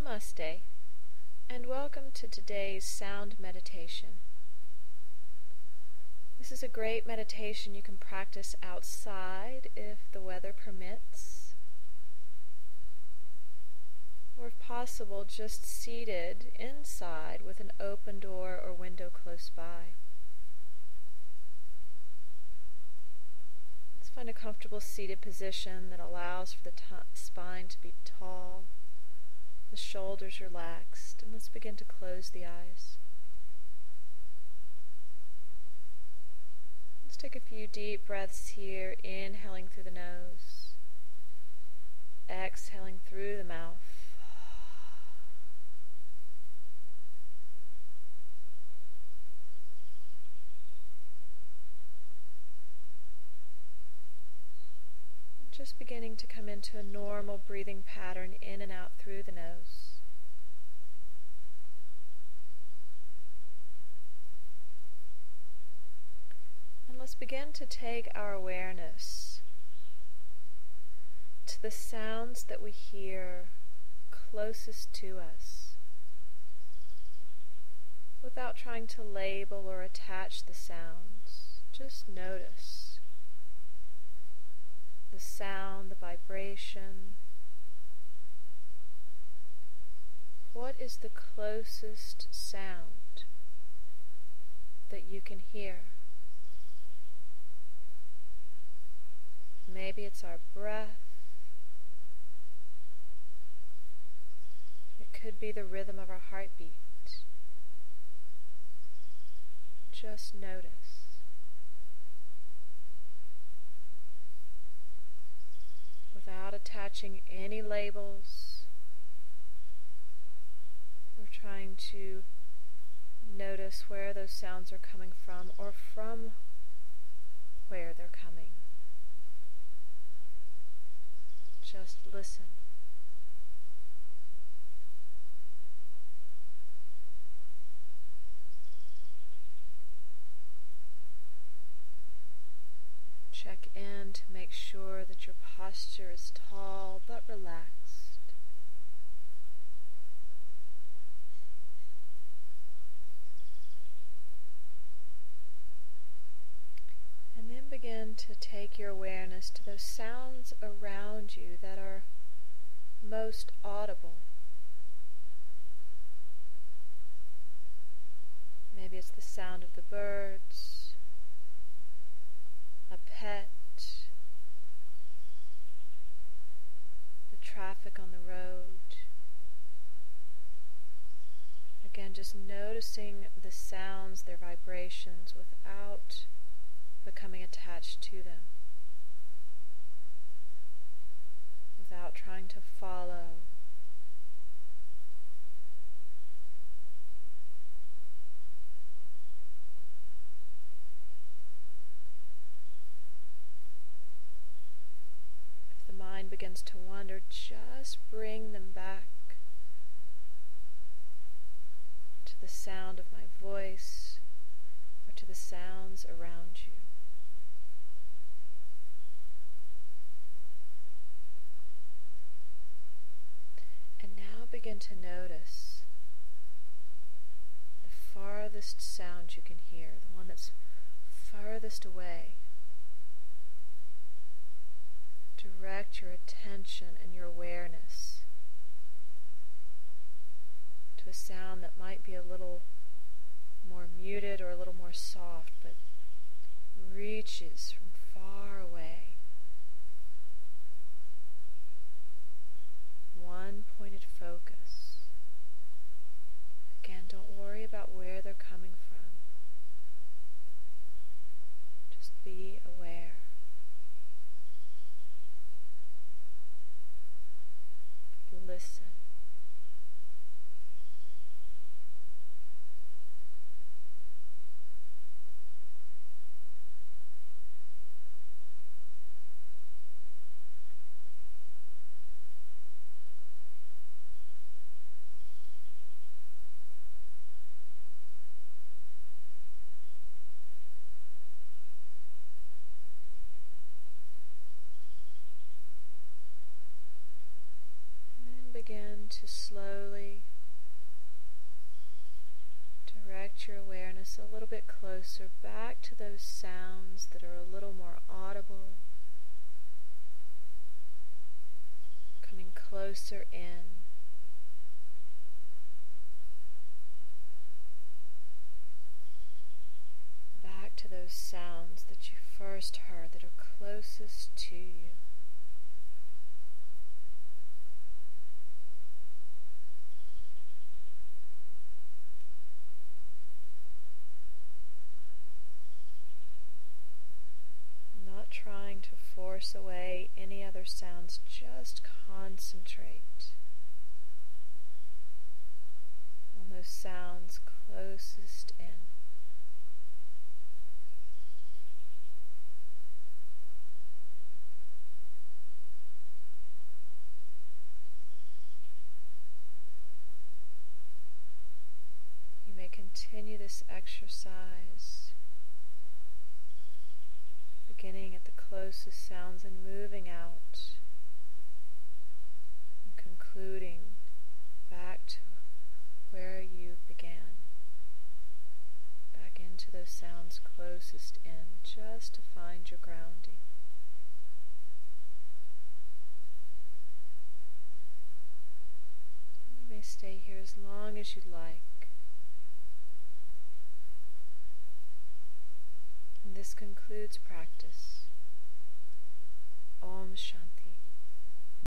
Namaste, and welcome to today's sound meditation. This is a great meditation you can practice outside if the weather permits, or if possible, just seated inside with an open door or window close by. Let's find a comfortable seated position that allows for the t- spine to be tall, the shoulders relaxed, and let's begin to close the eyes. Let's take a few deep breaths here, inhaling through the nose, exhaling through the mouth. Just beginning to come into a normal breathing pattern in and out through the nose. And let's begin to take our awareness to the sounds that we hear closest to us without trying to label or attach the sounds. Just notice the sound, the vibration. What is the closest sound that you can hear? Maybe it's our breath. It could be the rhythm of our heartbeat. Just notice. Without attaching any labels, we're trying to notice where those sounds are coming from or from where they're coming. Just listen. Check in to make sure that your posture is tall but relaxed. And then begin to take your awareness to those sounds around you that are most audible. Maybe it's the sound of the birds, a pet, the traffic on the road. Again, just noticing the sounds, their vibrations without becoming attached to them without trying to follow. If to wander, just bring them back to the sound of my voice or to the sounds around you. And now begin to notice the farthest sound you can hear, the one that's farthest away. Direct your attention and your awareness to a sound that might be a little more muted or a little more soft, but reaches from far away. To slowly direct your awareness a little bit closer back to those sounds that are a little more audible, coming closer in. Back to those sounds that you first heard that are closest to you. trying to force away any other sounds, just concentrate on those sounds closest in. You may continue this exercise beginning at the closest sounds and moving out, and concluding back to where you began, back into those sounds closest in, just to find your grounding. You may stay here as long as you like. And this concludes practice. Om Shanti.